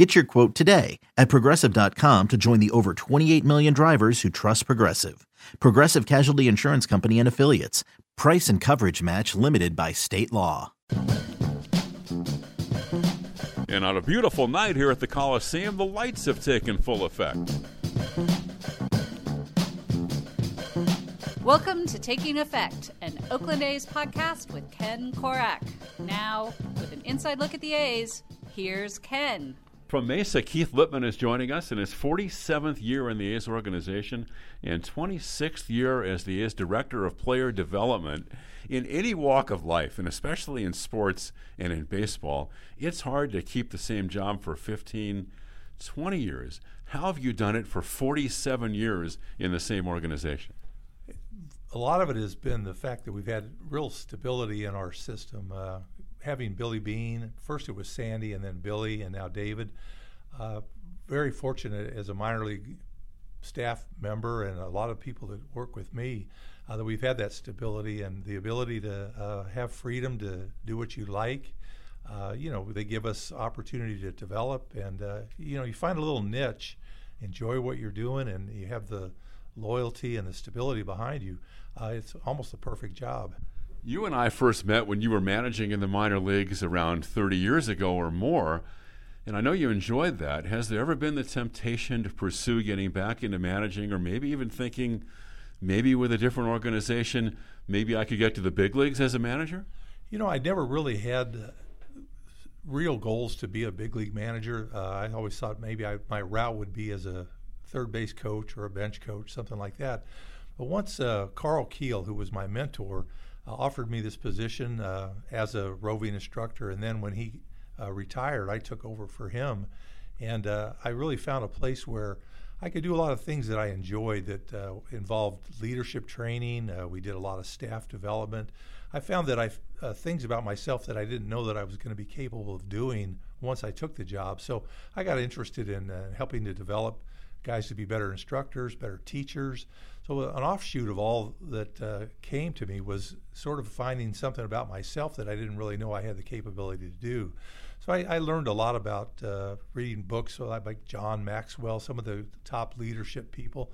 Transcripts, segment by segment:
Get your quote today at progressive.com to join the over 28 million drivers who trust Progressive. Progressive Casualty Insurance Company and Affiliates. Price and coverage match limited by state law. And on a beautiful night here at the Coliseum, the lights have taken full effect. Welcome to Taking Effect, an Oakland A's podcast with Ken Korach. Now, with an inside look at the A's, here's Ken. From Mesa, Keith Lieppman is joining us in his 47th year in the A's organization and 26th year as the A's Director of Player Development. In any walk of life, and especially in sports and in baseball, it's hard to keep the same job for 15, 20 years. How have you done it for 47 years in the same organization? A lot of it has been the fact that we've had real stability in our system. Uh, having Billy Beane, first it was Sandy and then Billy and now David. Uh, very fortunate as a minor league staff member and a lot of people that work with me uh, that we've had that stability and the ability to uh, have freedom to do what you like. Uh, you know, they give us opportunity to develop, and uh, you know, you find a little niche, enjoy what you're doing, and you have the loyalty and the stability behind you. Uh, it's almost the perfect job. You and I first met when you were managing in the minor leagues around 30 years ago or more, and I know you enjoyed that. Has there ever been the temptation to pursue getting back into managing, or maybe even thinking, maybe with a different organization, maybe I could get to the big leagues as a manager? You know, I never really had real goals to be a big league manager. Uh, I always thought maybe I, my route would be as a third base coach or a bench coach, something like that. But once uh, Karl Kuehl, who was my mentor, uh, offered me this position uh, as a roving instructor. And then when he uh, retired, I took over for him. And uh, I really found a place where I could do a lot of things that I enjoyed that uh, involved leadership training. Uh, we did a lot of staff development. I found that I things about myself that I didn't know that I was going to be capable of doing once I took the job. So I got interested in helping to develop guys to be better instructors, better teachers. So an offshoot of all that uh, came to me was sort of finding something about myself that I didn't really know I had the capability to do. So I, I learned a lot about uh, reading books like John Maxwell, some of the top leadership people,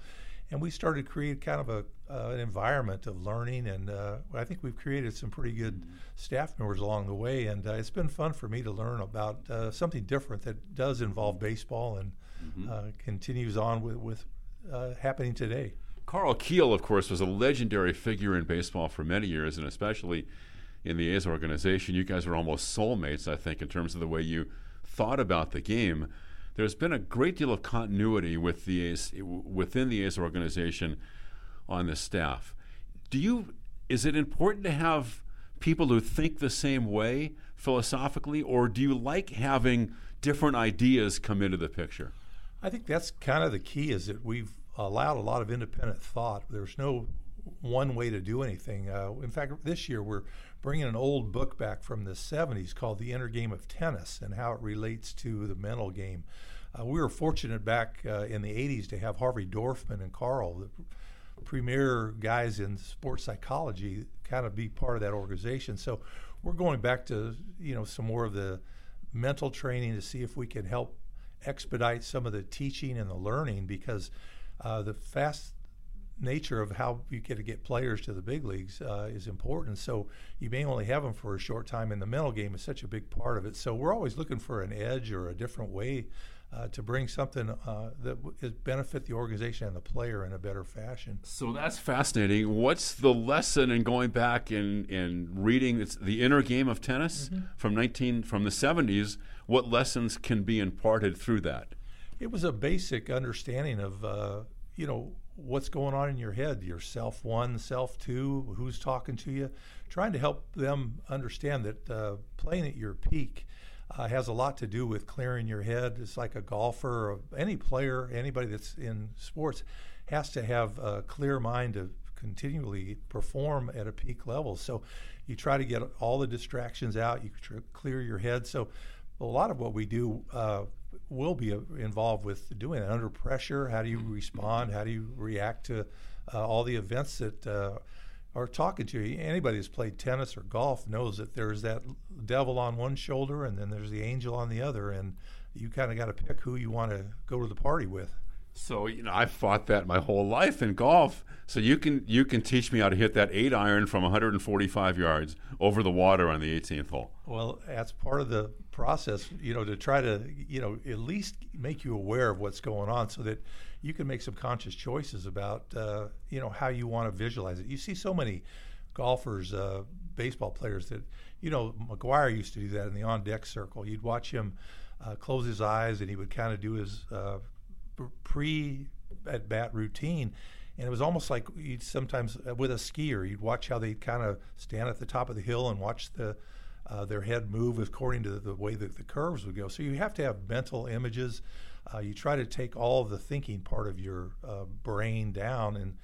and we started to create kind of a uh, an environment of learning. And uh, I think we've created some pretty good staff members along the way. And uh, it's been fun for me to learn about uh, something different that does involve baseball and mm-hmm. continues on with, with happening today. Karl Kuehl, of course, was a legendary figure in baseball for many years, and especially in the A's organization. You guys were almost soulmates, I think, in terms of the way you thought about the game. There's been a great deal of continuity with the A's within the A's organization on the staff. Do you? Is it important to have people who think the same way philosophically, or do you like having different ideas come into the picture? I think that's kind of the key. Is that we've allowed a lot of independent thought. There's no one way to do anything. Uh, in fact, this year we're bringing an old book back from the 70s called The Inner Game of Tennis and how it relates to the mental game. Uh, we were fortunate back uh, in the 80s to have Harvey Dorfman and Karl, the premier guys in sports psychology, kind of be part of that organization. So we're going back to you know some more of the mental training to see if we can help expedite some of the teaching and the learning because uh, the fast nature of how you get to get players to the big leagues uh, is important. So you may only have them for a short time, and the mental game is such a big part of it. So we're always looking for an edge or a different way uh, to bring something uh, that w- benefit the organization and the player in a better fashion. So that's fascinating. What's the lesson in going back and, and reading the inner game of tennis mm-hmm. from 19 from the 70s? What lessons can be imparted through that? It was a basic understanding of uh, you know what's going on in your head, your self one, self two, who's talking to you, trying to help them understand that uh, playing at your peak. Uh, has a lot to do with clearing your head. It's like a golfer or any player, anybody that's in sports has to have a clear mind to continually perform at a peak level. So you try to get all the distractions out. You clear your head. So a lot of what we do uh, will be uh, involved with doing it under pressure. How do you respond? How do you react to uh, all the events that are talking to you? Anybody who's played tennis or golf knows that there's that devil on one shoulder and then there's the angel on the other, and you kind of got to pick who you want to go to the party with. So you know, I've fought that my whole life in golf. So you can you can teach me how to hit that eight iron from 145 yards over the water on the 18th hole. Well, that's part of the process, you know, to try to you know at least make you aware of what's going on, so that you can make some conscious choices about uh, you know how you want to visualize it. You see so many golfers, uh, baseball players that you know McGwire used to do that in the on deck circle. You'd watch him uh, close his eyes and he would kind of do his uh, pre at bat routine. And it was almost like you'd sometimes uh, with a skier, you'd watch how they kind of stand at the top of the hill and watch the uh, their head move according to the way that the curves would go. So you have to have mental images. Uh, you try to take all the thinking part of your uh, brain down and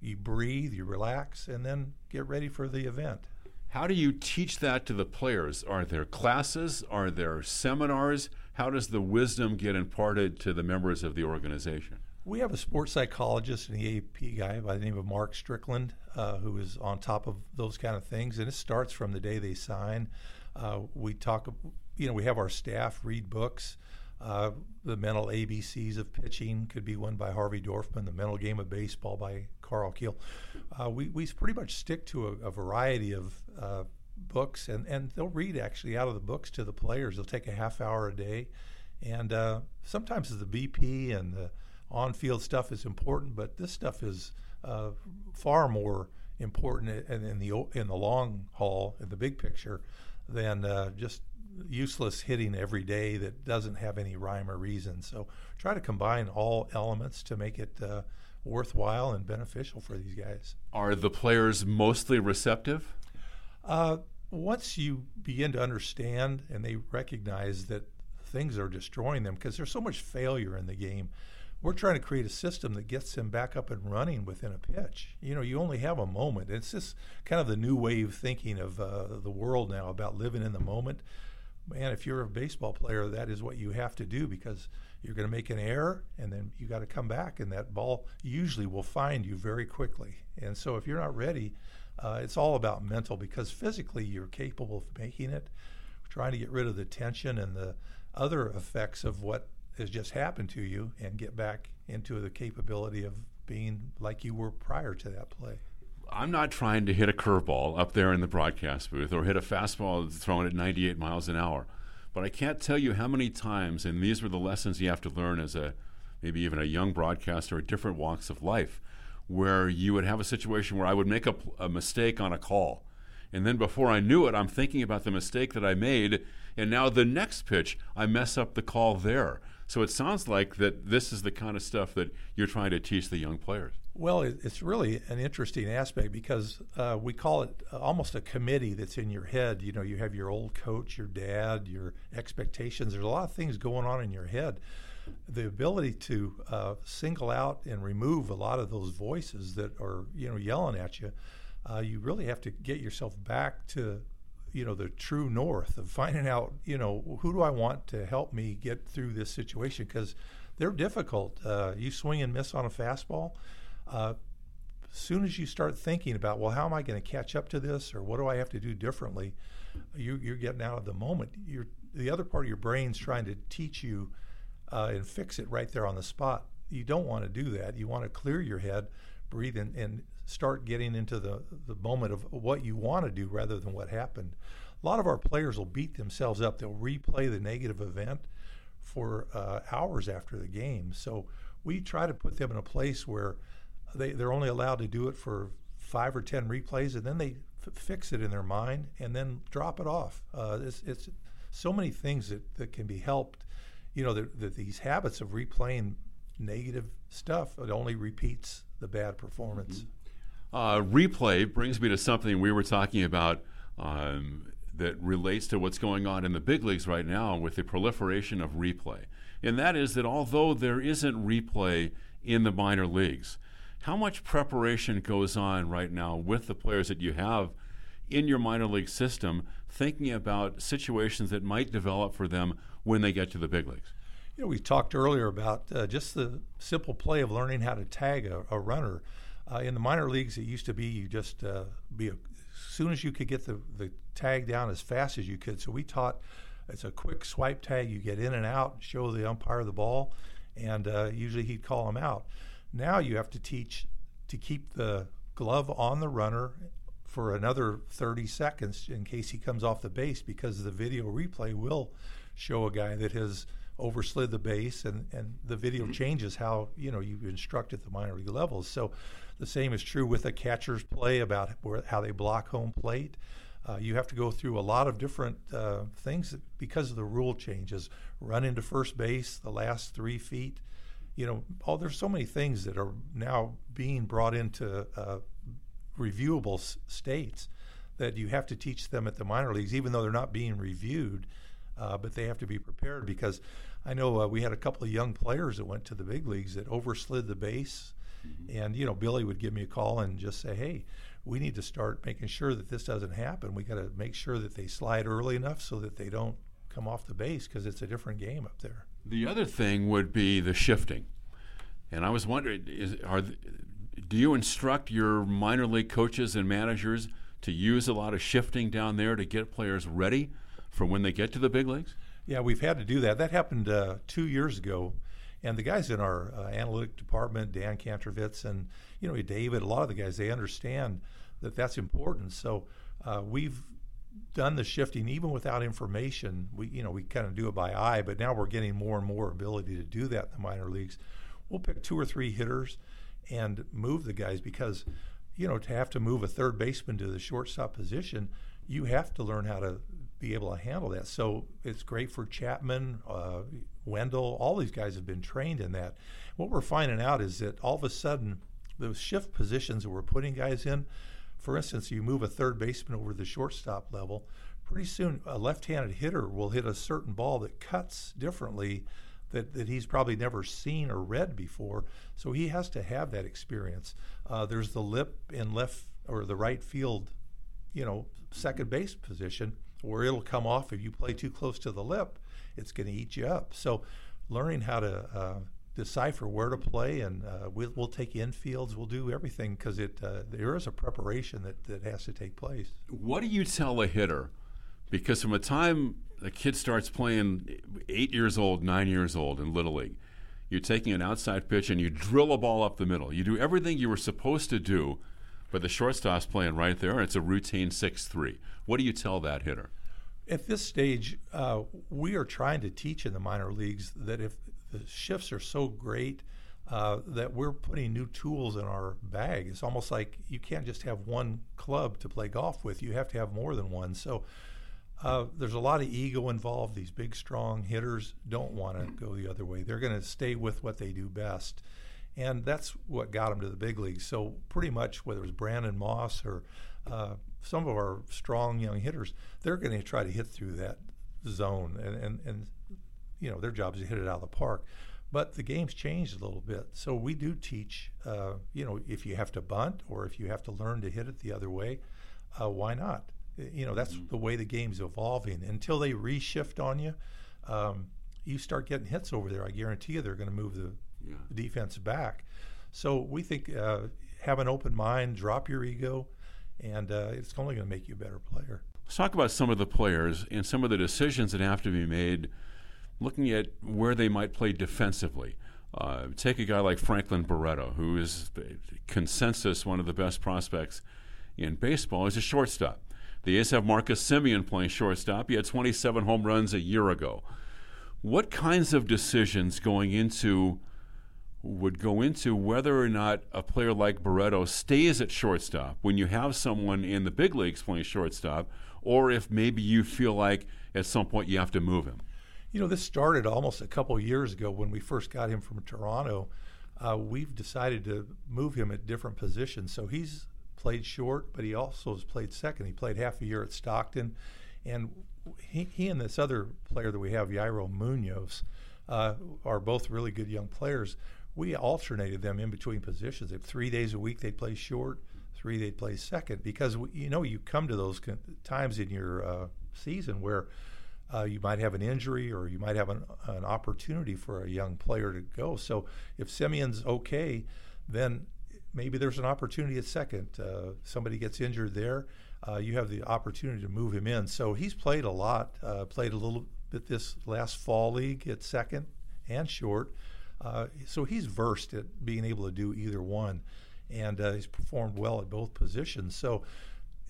you breathe, you relax, and then get ready for the event. How do you teach that to the players? Are there classes? Are there seminars? How does the wisdom get imparted to the members of the organization? We have a sports psychologist and the AP guy by the name of Mark Strickland, uh, who is on top of those kind of things. And it starts from the day they sign. Uh, we talk, you know, we have our staff read books. Uh, the mental ABCs of pitching could be one by Harvey Dorfman. The mental game of baseball by Karl Kuehl. Uh, we we pretty much stick to a, a variety of uh, books, and, and they'll read actually out of the books to the players. They'll take a half hour a day, and uh, sometimes the BP and the on-field stuff is important, but this stuff is uh, far more important in, in, the in the long haul, in the big picture, than uh, just useless hitting every day that doesn't have any rhyme or reason. So try to combine all elements to make it uh, worthwhile and beneficial for these guys. Are the players mostly receptive? Uh, once you begin to understand and they recognize that things are destroying them because there's so much failure in the game, we're trying to create a system that gets them back up and running within a pitch. You know, you only have a moment. It's just kind of the new wave thinking of uh, the world now about living in the moment. Man, if you're a baseball player, that is what you have to do because you're going to make an error and then you got to come back, and that ball usually will find you very quickly. And so if you're not ready, uh, it's all about mental because physically you're capable of making it. Trying to get rid of the tension and the other effects of what has just happened to you and get back into the capability of being like you were prior to that play. I'm not trying to hit a curveball up there in the broadcast booth or hit a fastball thrown at 98 miles an hour. But I can't tell you how many times, and these were the lessons you have to learn as a maybe even a young broadcaster at different walks of life where you would have a situation where I would make a, a, mistake on a call. And then before I knew it, I'm thinking about the mistake that I made. And now the next pitch, I mess up the call there. So it sounds like that this is the kind of stuff that you're trying to teach the young players. Well, it's really an interesting aspect because uh, we call it almost a committee that's in your head. You know, you have your old coach, your dad, your expectations. There's a lot of things going on in your head the ability to uh, single out and remove a lot of those voices that are you know yelling at you, uh, you really have to get yourself back to you know the true north of finding out you know who do I want to help me get through this situation because they're difficult. Uh, you swing and miss on a fastball. as uh, soon as you start thinking about well how am I going to catch up to this or what do I have to do differently, you, you're getting out of the moment. You're the other part of your brain's trying to teach you uh, and fix it right there on the spot. You don't want to do that. You want to clear your head, breathe, in, and start getting into the, the moment of what you want to do rather than what happened. A lot of our players will beat themselves up. They'll replay the negative event for uh, hours after the game. So we try to put them in a place where they, they're only allowed to do it for five or ten replays, and then they f- fix it in their mind and then drop it off. Uh, it's, it's so many things that, that can be helped you know, the, the, these habits of replaying negative stuff, it only repeats the bad performance. Mm-hmm. Uh, replay brings me to something we were talking about um, that relates to what's going on in the big leagues right now with the proliferation of replay. And that is that although there isn't replay in the minor leagues, How much preparation goes on right now with the players that you have in your minor league system, thinking about situations that might develop for them when they get to the big leagues? You know, we talked earlier about uh, just the simple play of learning how to tag a, a runner. Uh, in the minor leagues, it used to be you just uh, be a, as soon as you could get the, the tag down as fast as you could. So we taught it's a quick swipe tag. You get in and out, show the umpire the ball, and uh, usually he'd call him out. Now you have to teach to keep the glove on the runner for another 30 seconds in case he comes off the base because the video replay will show a guy that has overslid the base and, and the video mm-hmm. changes how you know you instruct at the minor league levels so the same is true with a catcher's play about how they block home plate. Uh, you have to go through a lot of different uh, things because of the rule changes. Run into first base the last three feet you know oh, there's so many things that are now being brought into uh, reviewable s- states that you have to teach them at the minor leagues even though they're not being reviewed uh, but they have to be prepared because I know uh, we had a couple of young players that went to the big leagues that overslid the base, mm-hmm. and you know Billy would give me a call and just say, "Hey, we need to start making sure that this doesn't happen. We got to make sure that they slide early enough so that they don't come off the base because it's a different game up there." The other thing would be the shifting, and I was wondering, is, are do you instruct your minor league coaches and managers to use a lot of shifting down there to get players ready? for when they get to the big leagues? Yeah, we've had to do that. That happened uh, two years ago, and the guys in our uh, analytic department, Dan Kantrovitz, and you know David, a lot of the guys, they understand that that's important. So uh, we've done the shifting even without information. We you know we kind of do it by eye, but now we're getting more and more ability to do that in the minor leagues. We'll pick two or three hitters and move the guys because you know to have to move a third baseman to the shortstop position, you have to learn how to be able to handle that. So it's great for Chapman, uh, Wendle. All these guys have been trained in that. What we're finding out is that all of a sudden, those shift positions that we're putting guys in, for instance, you move a third baseman over the shortstop level, pretty soon a left-handed hitter will hit a certain ball that cuts differently that, that he's probably never seen or read before. So he has to have that experience. Uh, there's the lip in left or the right field, you know, second base position where it'll come off if you play too close to the lip, it's going to eat you up. So, learning how to uh, decipher where to play, and uh, we'll, we'll, take infields, we'll do everything because it uh, there is a preparation that, that has to take place. What do you tell a hitter? Because from the time a kid starts playing eight years old, nine years old in Little League, you're taking an outside pitch and you drill a ball up the middle. You do everything you were supposed to do but the shortstop's playing right there, and it's a routine 6 3. What do you tell that hitter? At this stage, uh, we are trying to teach in the minor leagues that if the shifts are so great, uh, that we're putting new tools in our bag. It's almost like you can't just have one club to play golf with. You have to have more than one. So uh, there's a lot of ego involved. These big, strong hitters don't want to go the other way. They're going to stay with what they do best and that's what got him to the big leagues. So pretty much, whether it was Brandon Moss or uh, some of our strong young hitters, they're going to try to hit through that zone, and, and and you know their job is to hit it out of the park. But the game's changed a little bit, so we do teach. Uh, you know, if you have to bunt or if you have to learn to hit it the other way, uh, why not? You know, that's mm-hmm. the way the game's evolving. Until they reshift on you, um, you start getting hits over there. I guarantee you, they're going to move the yeah. defense back. So we think uh, have an open mind, drop your ego, and uh, it's only going to make you a better player. Let's talk about some of the players and some of the decisions that have to be made, looking at where they might play defensively. Uh, take a guy like Franklin Barreto, who is consensus one of the best prospects in baseball. He's a shortstop. The A's have Marcus Semien playing shortstop. He had 27 home runs a year ago. What kinds of decisions going into would go into whether or not a player like Barreto stays at shortstop when you have someone in the big leagues playing shortstop, or if maybe you feel like at some point you have to move him. You know, this started almost a couple years ago when we first got him from Toronto. Uh, we've decided to move him at different positions. So he's played short, but he also has played second. He played half a year at Stockton, and he, he and this other player that we have, Yairo Munoz, uh, are both really good young players we alternated them in between positions. If three days a week they'd play short, three they'd play second because you know you come to those times in your uh, season where uh, you might have an injury or you might have an, an, opportunity for a young player to go. So if Semien's okay, then maybe there's an opportunity at second. Uh, somebody gets injured there, uh, you have the opportunity to move him in. So he's played a lot. Uh, played a little bit this last fall league at second and short. Uh, so he's versed at being able to do either one and uh, he's performed well at both positions. So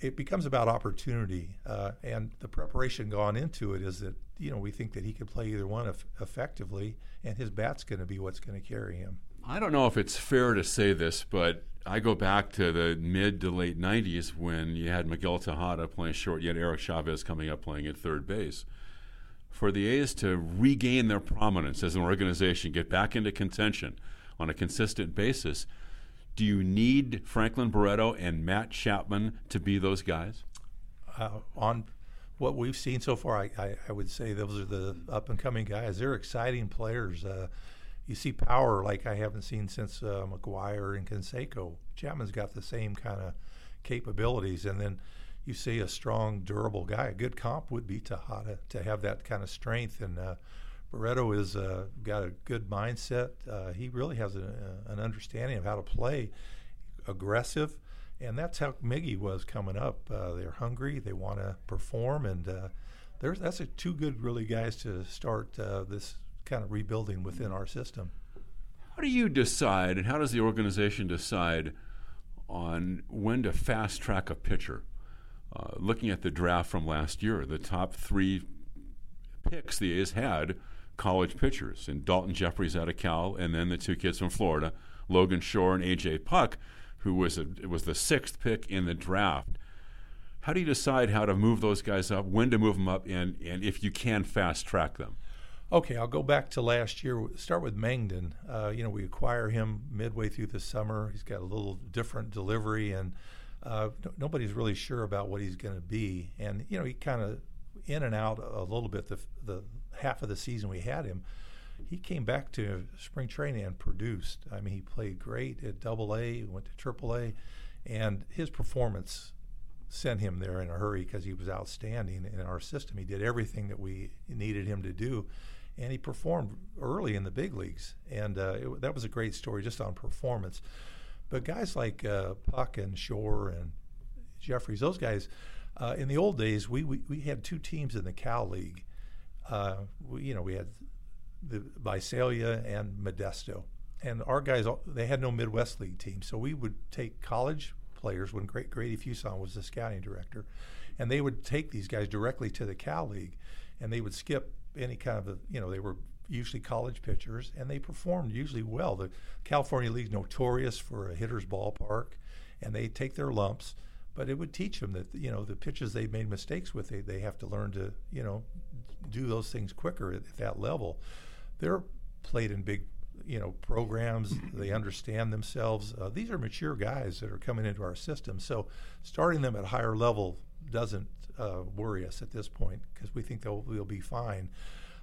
it becomes about opportunity, uh, and the preparation gone into it is that you know we think that he could play either one effectively, and his bat's going to be what's going to carry him. I don't know if it's fair to say this, but I go back to the mid to late '90s when you had Miguel Tejada playing short, had Eric Chavez coming up playing at third base. For the A's to regain their prominence as an organization, get back into contention on a consistent basis, do you need Franklin Barreto and Matt Chapman to be those guys? Uh, on what we've seen so far, I, I, I, would say those are the up and coming guys. They're exciting players. Uh, you see power like I haven't seen since uh, McGwire and Canseco. Chapman's got the same kind of capabilities, and then you see a strong, durable guy. A good comp would be Tejada to have that kind of strength and uh, Barreto has uh, got a good mindset. Uh, he really has a, an understanding of how to play aggressive, and that's how Miggy was coming up. Uh, they're hungry, they want to perform, and uh, there's that's a, two good really guys to start uh, this kind of rebuilding within our system. How do you decide, and how does the organization decide on when to fast track a pitcher? Uh, looking at the draft from last year, the top three picks the A's had college pitchers, and Daulton Jefferies out of Cal, and then the two kids from Florida, Logan Shore and AJ Puk, who was a, was the sixth pick in the draft. How do you decide how to move those guys up, when to move them up, and, and if you can fast track them? Okay, I'll go back to last year. Start with Mengden. Uh, you know, we acquire him midway through the summer. He's got a little different delivery, and uh, nobody's really sure about what he's going to be. And you know, he kind of in and out a little bit the the half of the season we had him, he came back to spring training and produced. I mean, he played great at Double A, went to Triple A, and his performance sent him there in a hurry because he was outstanding in our system. He did everything that we needed him to do, and he performed early in the big leagues. And uh, it, that was a great story just on performance. But guys like uh, Puk and Shore and Jefferies, those guys, uh, in the old days, we, we, we had two teams in the Cal League. Uh, we, you know, we had the Visalia and Modesto, and our guys they had no Midwest League team, so we would take college players when Great Grady Fuson was the scouting director, and they would take these guys directly to the Cal League, and they would skip any kind of a, you know they were usually college pitchers, and they performed usually well. The California League notorious for a hitter's ballpark, and they take their lumps but it would teach them that you know the pitches they made mistakes with they, they have to learn to you know do those things quicker at, at that level. They're played in big you know programs. They understand themselves. Uh, these are mature guys that are coming into our system. So starting them at a higher level doesn't uh, worry us at this point because we think they'll, they'll be fine.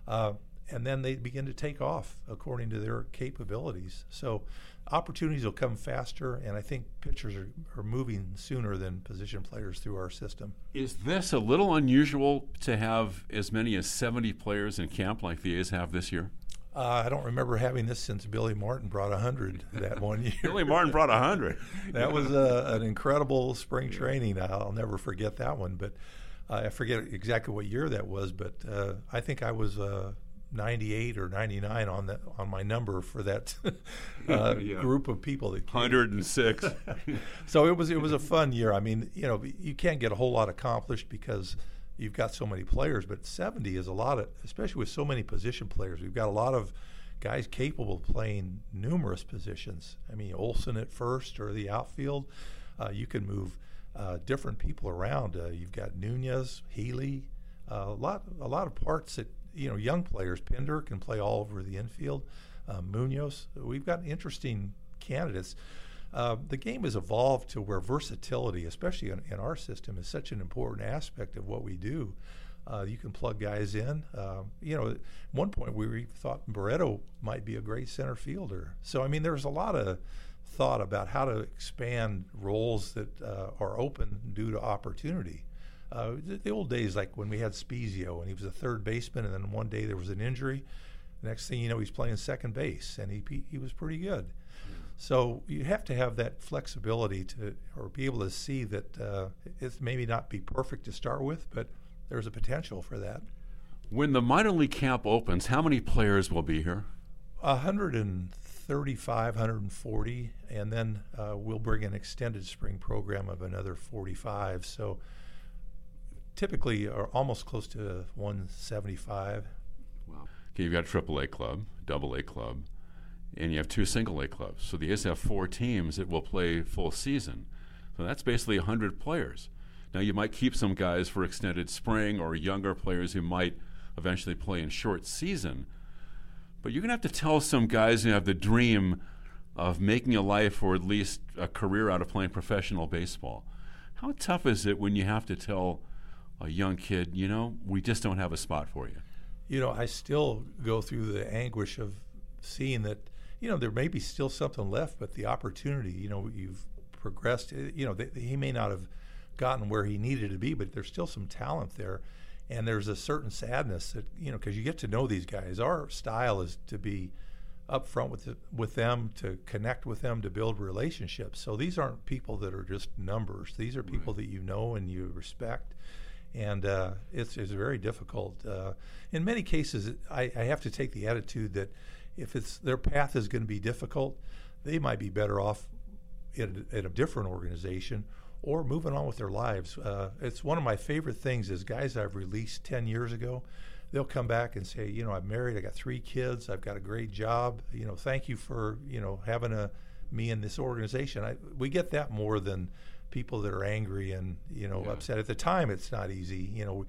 Uh, and then they begin to take off according to their capabilities so opportunities will come faster, and I think pitchers are, are moving sooner than position players through our system. Is this a little unusual to have as many as 70 players in camp like the A's have this year? Uh, I don't remember having this since Billy Martin brought 100 that one year. Billy Martin brought 100. that was a, an incredible spring training. I'll never forget that one. But uh, I forget exactly what year that was, but uh, I think I was uh, 98 or 99 on that on my number for that uh, yeah. group of people that 106 so it was it was a fun year. I mean you know you can't get a whole lot accomplished because you've got so many players but 70 is a lot of especially with so many position players. We've got a lot of guys capable of playing numerous positions. I mean olson at first or the outfield uh, you can move uh, different people around. Uh, you've got nunez healy uh, a lot a lot of parts that you know, young players. Pinder can play all over the infield. Uh, Munoz, we've got interesting candidates. Uh, the game has evolved to where versatility, especially in, in, our system, is such an important aspect of what we do. Uh, you can plug guys in. Uh, you know, at one point we thought Barreto might be a great center fielder. So I mean, there's a lot of thought about how to expand roles that uh, are open due to opportunity. Uh, the, the, old days, like when we had Spiezio and he was a third baseman, and then one day there was an injury. The next thing you know, he's playing second base, and he he was pretty good. So you have to have that flexibility to, or be able to see that uh, it's maybe not be perfect to start with, but there's a potential for that. When the minor league camp opens, how many players will be here? 135, 140, and then uh, we'll bring an extended spring program of another 45. So typically, are almost close to 175. Wow. Okay, you've got AAA club, Double A club, and you have two single A clubs. So the A's have four teams that will play full season. So that's basically 100 players. Now, you might keep some guys for extended spring or younger players who might eventually play in short season. But you're going to have to tell some guys who have the dream of making a life or at least a career out of playing professional baseball. How tough is it when you have to tell a young kid, you know, we just don't have a spot for you? You know, I still go through the anguish of seeing that, you know, there may be still something left, but the opportunity, you know, you've progressed, eh, you know, he may not have gotten where he needed to be, but there's still some talent there. And there's a certain sadness that, you know, because you get to know these guys. Our style is to be upfront with the, with them, to connect with them, to build relationships. So these aren't people that are just numbers. These are people right. that you know and you respect. And uh, it's, it's very difficult. Uh, in many cases, I, I have to take the attitude that if it's their path is going to be difficult, they might be better off in, in a different organization or moving on with their lives. Uh, it's one of my favorite things is guys I've released 10 years ago, they'll come back and say, you know, I'm married, I got three kids, I've got a great job. You know, thank you for, you know, having a me in this organization. I, we get that more than people that are angry and, you know, yeah. upset. At the time, it's not easy. You know,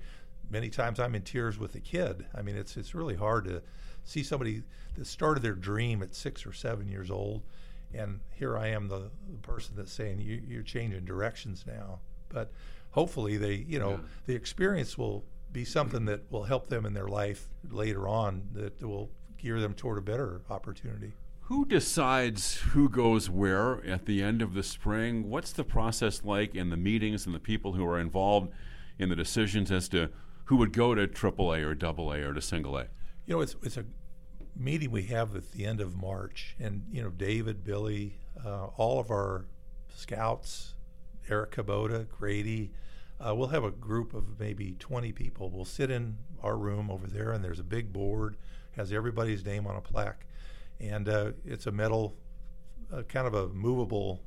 many times I'm in tears with a kid. I mean, it's, it's really hard to see somebody that started their dream at six or seven years old and here I am, the, the person that's saying you, you're changing directions now. But hopefully, they, you know, yeah. the experience will be something that will help them in their life later on that will gear them toward a better opportunity. Who decides who goes where at the end of the spring? What's the process like in the meetings and the people who are involved in the decisions as to who would go to AAA or AA or to Single A? You know, it's it's a meeting we have at the end of March, and you know, David, Billy, uh, all of our scouts, Eric Kubota, Grady, uh, we'll have a group of maybe 20 people. We'll sit in our room over there, and there's a big board, has everybody's name on a plaque, and uh, it's a metal, uh, kind of a movable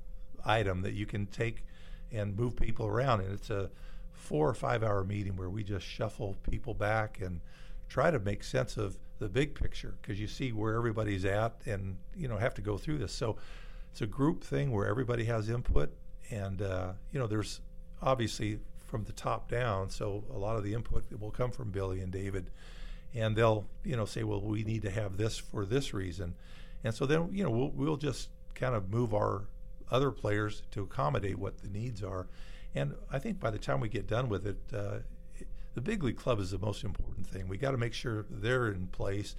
item that you can take and move people around, and it's a four or five hour meeting where we just shuffle people back and try to make sense of the big picture because you see where everybody's at and you know have to go through this. So it's a group thing where everybody has input and uh, you know there's obviously from the top down so a lot of the input will come from billy and david and they'll you know say well we need to have this for this reason and so then you know we'll, we'll just kind of move our other players to accommodate what the needs are and i think by the time we get done with it uh, the big league club is the most important thing. We got to make sure they're in place,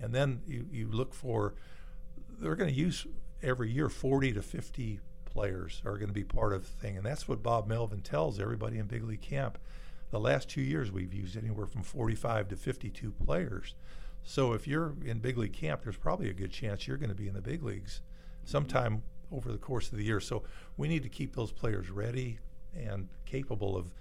and then you, you look for they're going to use every year 40 to 50 players are going to be part of the thing, and that's what Bob Melvin tells everybody in big league camp. The last two years we've used anywhere from 45 to 52 players. So if you're in big league camp, there's probably a good chance you're going to be in the big leagues sometime over the course of the year. So we need to keep those players ready and capable of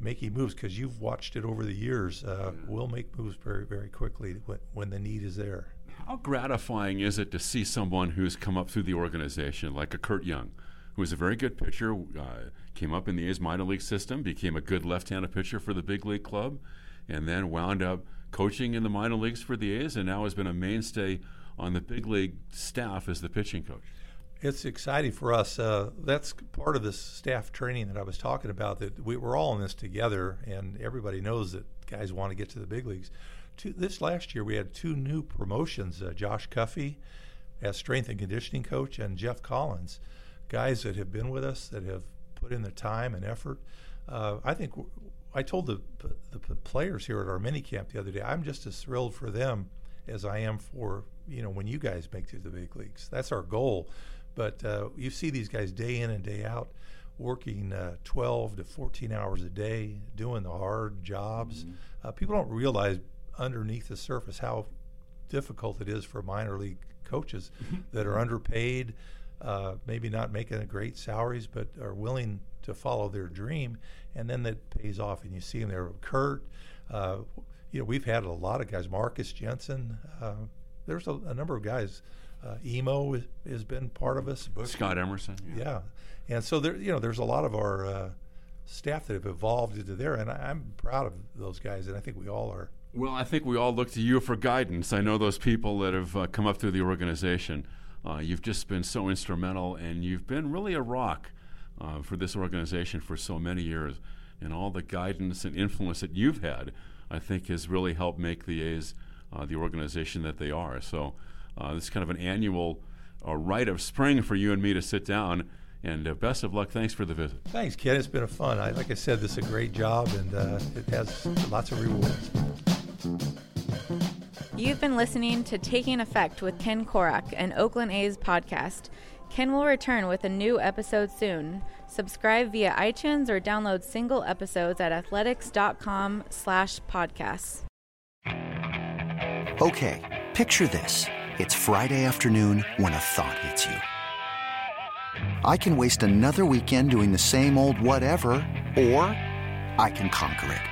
making moves because you've watched it over the years. Uh, we'll make moves very, very quickly when, when the need is there. How gratifying is it to see someone who's come up through the organization, like a Curt Young, who was a very good pitcher, uh, came up in the A's minor league system, became a good left-handed pitcher for the big league club, and then wound up coaching in the minor leagues for the A's, and now has been a mainstay on the big league staff as the pitching coach. It's exciting for us. Uh, that's part of this staff training that I was talking about. That we, are all in this together, and everybody knows that guys want to get to the big leagues. Two, this last year, we had two new promotions: uh, Josh Cuffey as strength and conditioning coach, and Jeff Collins, guys that have been with us that have put in the time and effort. uh, I think I told the, the players here at our mini camp the other day, I'm just as thrilled for them as I am for you know when you guys make it to the big leagues. That's our goal. But uh, you see these guys day in and day out working uh, 12 to 14 hours a day, doing the hard jobs. Uh, people don't realize underneath the surface how difficult it is for minor league coaches that are underpaid, uh, maybe not making great salaries, but are willing to follow their dream, and then that pays off. And you see them there. Curt, uh, you know, we've had a lot of guys. Marcus Jensen. Uh, there's a, a number of guys. Uh, Emo has, been part of us. Scott Emerson. Yeah, and so there, you know, there's a lot of our uh, staff that have evolved into there, and I, I'm proud of those guys, and I think we all are. Well, I think we all look to you for guidance. I know those people that have uh, come up through the organization. Uh, you've just been so instrumental, and you've been really a rock uh, for this organization for so many years. And all the guidance and influence that you've had, I think, has really helped make the A's uh, the organization that they are. So, uh, this is kind of an annual uh, rite of spring for you and me to sit down. And uh, best of luck. Thanks for the visit. Thanks, Ken. It's been a fun. I, like I said, this is a great job, and it has lots of rewards. You've been listening to Taking Effect with Ken Korach, an Oakland A's podcast. Ken will return with a new episode soon. Subscribe via iTunes or download single episodes at athletics.com slash podcasts. Okay, picture this. It's Friday afternoon when a thought hits you. I can waste another weekend doing the same old whatever, or I can conquer it.